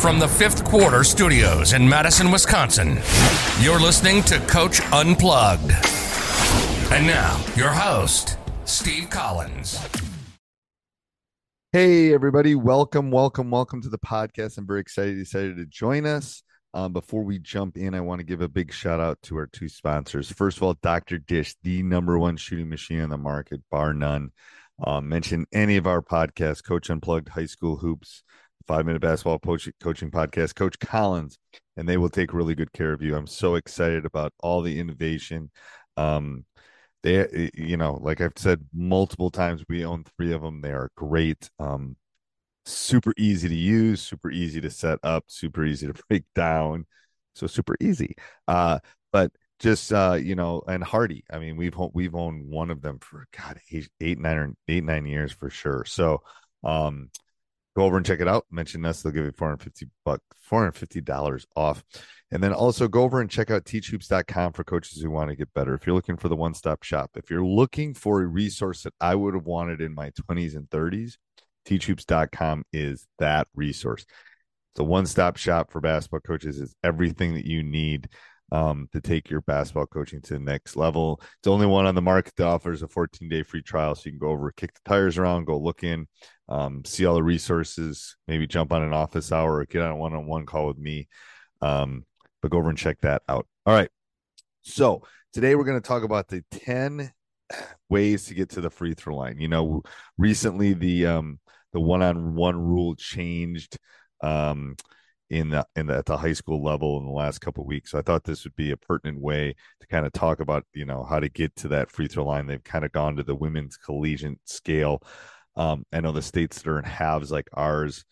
From the fifth quarter studios in Madison, Wisconsin, you're listening to Coach Unplugged. And now, your host, Steve Collins. Hey, everybody. Welcome, welcome, welcome to the podcast. I'm very excited you decided to join us. Um, before we jump in, I want to give a big shout out to our two sponsors. First of all, Dr. Dish, the number one shooting machine on the market, bar none. Um, mention any of our podcasts, Coach Unplugged, High School Hoops, Five Minute Basketball Coach, Coaching Podcast, Coach Collins, and they will take really good care of you. I'm so excited about all the innovation. Um, they, you know, like I've said multiple times, we own three of them. They are great. Um, super easy to use, super easy to set up, super easy to break down. So super easy. Uh, but just uh, you know, and Hardy. I mean, we've we've owned one of them for God eight, eight nine or eight nine years for sure. So um, go over and check it out. Mention us; they'll give you four hundred fifty bucks, four hundred fifty dollars off. And then also go over and check out teachhoops.com for coaches who want to get better. If you're looking for the one stop shop, if you're looking for a resource that I would have wanted in my 20s and 30s, teachhoops.com is that resource. It's a one stop shop for basketball coaches. It's everything that you need um, to take your basketball coaching to the next level. It's the only one on the market that offers a 14 day free trial. So you can go over, kick the tires around, go look in, um, see all the resources, maybe jump on an office hour or get on a one on one call with me. Um, but go over and check that out. All right. So today we're going to talk about the 10 ways to get to the free throw line. You know, recently the um the one-on-one rule changed um in the in the at the high school level in the last couple weeks. So I thought this would be a pertinent way to kind of talk about, you know, how to get to that free throw line. They've kind of gone to the women's collegiate scale. Um, I know the states that are in halves like ours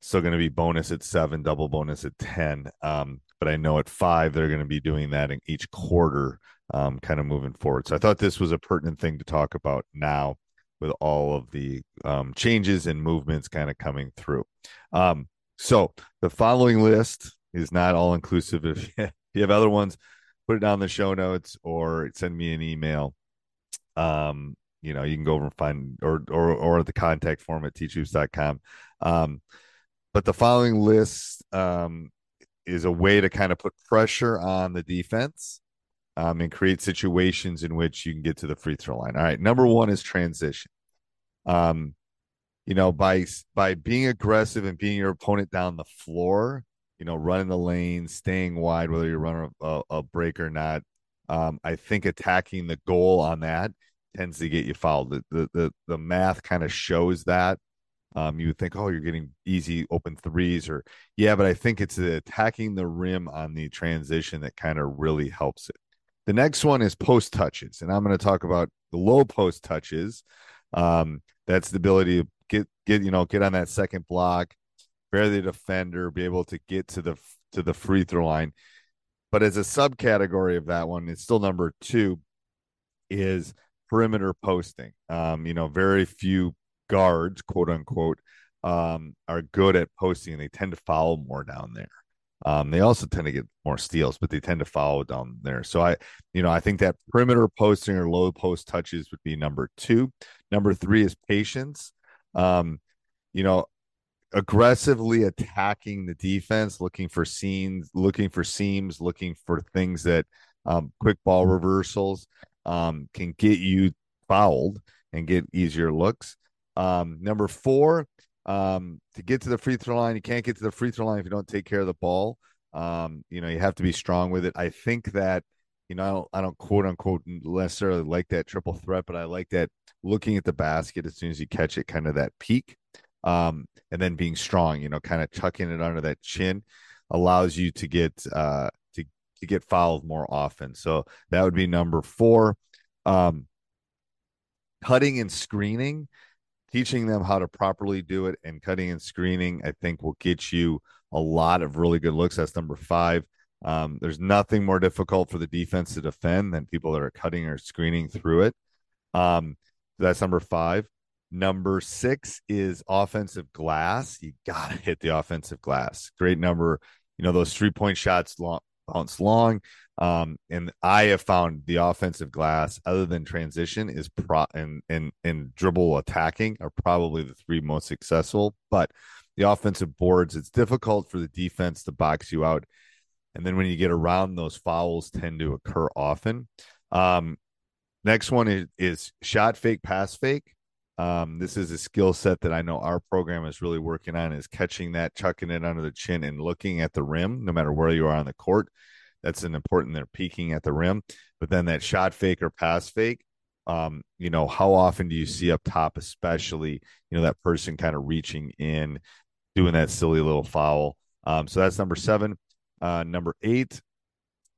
still going to be bonus at seven, double bonus at 10. Um, but I know at five, they're going to be doing that in each quarter, um, kind of moving forward. So I thought this was a pertinent thing to talk about now with all of the um, changes and movements kind of coming through. Um, so the following list is not all inclusive. If you have other ones, put it down the show notes or send me an email. Um, you know, you can go over and find or or or the contact form at teachhoops.com. Um, but the following list um, is a way to kind of put pressure on the defense um, and create situations in which you can get to the free throw line. All right, number one is transition. Um, you know, by by being aggressive and being your opponent down the floor, you know, running the lane, staying wide, whether you run a, a, break or not. Um, I think attacking the goal on that tends to get you fouled. The the the, the math kind of shows that. Um, you would think, oh, you're getting easy open threes, or yeah, but I think it's the attacking the rim on the transition that kind of really helps it. The next one is post touches, and I'm going to talk about the low post touches. Um, that's the ability get you know get on that second block, bear the defender, be able to get to the to the free throw line. But as a subcategory of that one, it's still number two. Is perimeter posting. Um, you know, very few guards, quote unquote, um, are good at posting. They tend to foul more down there. Um, they also tend to get more steals, but they tend to follow down there. So I, you know, I think that perimeter posting or low post touches would be number two. Number three is patience. Um, you know, aggressively attacking the defense, looking for scenes, looking for seams, looking for things that um, quick ball reversals um, can get you fouled and get easier looks. Um, number four um, to get to the free throw line. You can't get to the free throw line if you don't take care of the ball. Um, you know, you have to be strong with it. I think that, you know, I don't, I don't quote unquote necessarily like that triple threat, but I like that looking at the basket as soon as you catch it, kind of that peak. Um, and then being strong, you know, kind of tucking it under that chin allows you to get uh to to get fouled more often. So that would be number four. Um cutting and screening teaching them how to properly do it and cutting and screening, I think will get you a lot of really good looks. That's number five. Um, there's nothing more difficult for the defense to defend than people that are cutting or screening through it. Um, that's number five. Number six is offensive glass. You got to hit the offensive glass. Great number. You know, those three point shots long, bounce long. Um, and I have found the offensive glass, other than transition, is pro and and and dribble attacking are probably the three most successful. But the offensive boards, it's difficult for the defense to box you out. And then when you get around, those fouls tend to occur often. Um, next one is, is shot fake, pass fake. Um, this is a skill set that I know our program is really working on is catching that, chucking it under the chin, and looking at the rim, no matter where you are on the court. That's an important. They're peeking at the rim, but then that shot fake or pass fake. Um, you know, how often do you see up top, especially you know that person kind of reaching in, doing that silly little foul? Um, so that's number seven. Uh, number eight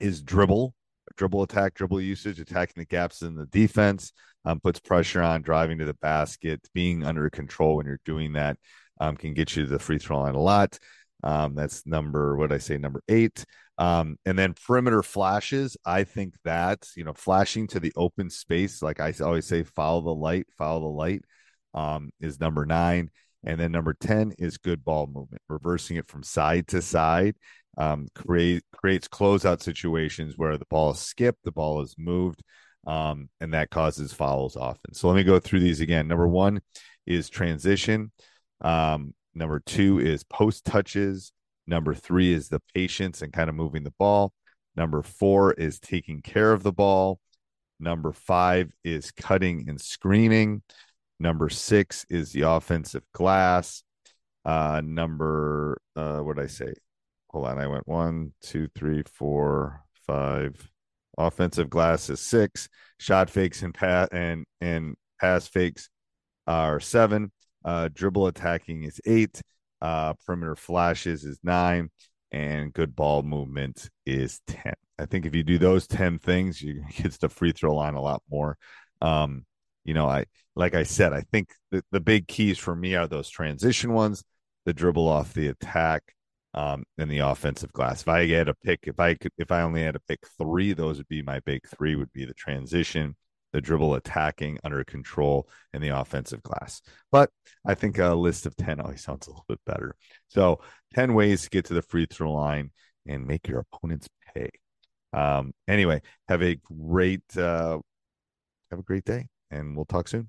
is dribble, dribble attack, dribble usage, attacking the gaps in the defense, um, puts pressure on, driving to the basket, being under control when you're doing that um, can get you to the free throw line a lot. Um, that's number what I say, number eight. Um, and then perimeter flashes. I think that you know, flashing to the open space, like I always say, follow the light, follow the light, um, is number nine. And then number 10 is good ball movement, reversing it from side to side. Um, create creates closeout situations where the ball is skipped, the ball is moved, um, and that causes fouls often. So let me go through these again. Number one is transition. Um, Number two is post touches. Number three is the patience and kind of moving the ball. Number four is taking care of the ball. Number five is cutting and screening. Number six is the offensive glass. Uh, number, uh, what did I say? Hold on. I went one, two, three, four, five. Offensive glass is six. Shot fakes and pass and and pass fakes are seven. Uh, dribble attacking is eight. Uh, perimeter flashes is nine. And good ball movement is 10. I think if you do those 10 things, you get to free throw line a lot more. Um, you know, I like I said, I think the, the big keys for me are those transition ones, the dribble off the attack, um, and the offensive glass. If I had to pick, if I could, if I only had to pick three, those would be my big three. Would be the transition, the dribble attacking under control and the offensive glass. But I think a list of 10 always sounds a little bit better. So 10 ways to get to the free throw line and make your opponents pay. Um, anyway, have a great, uh, have a great day and we'll talk soon.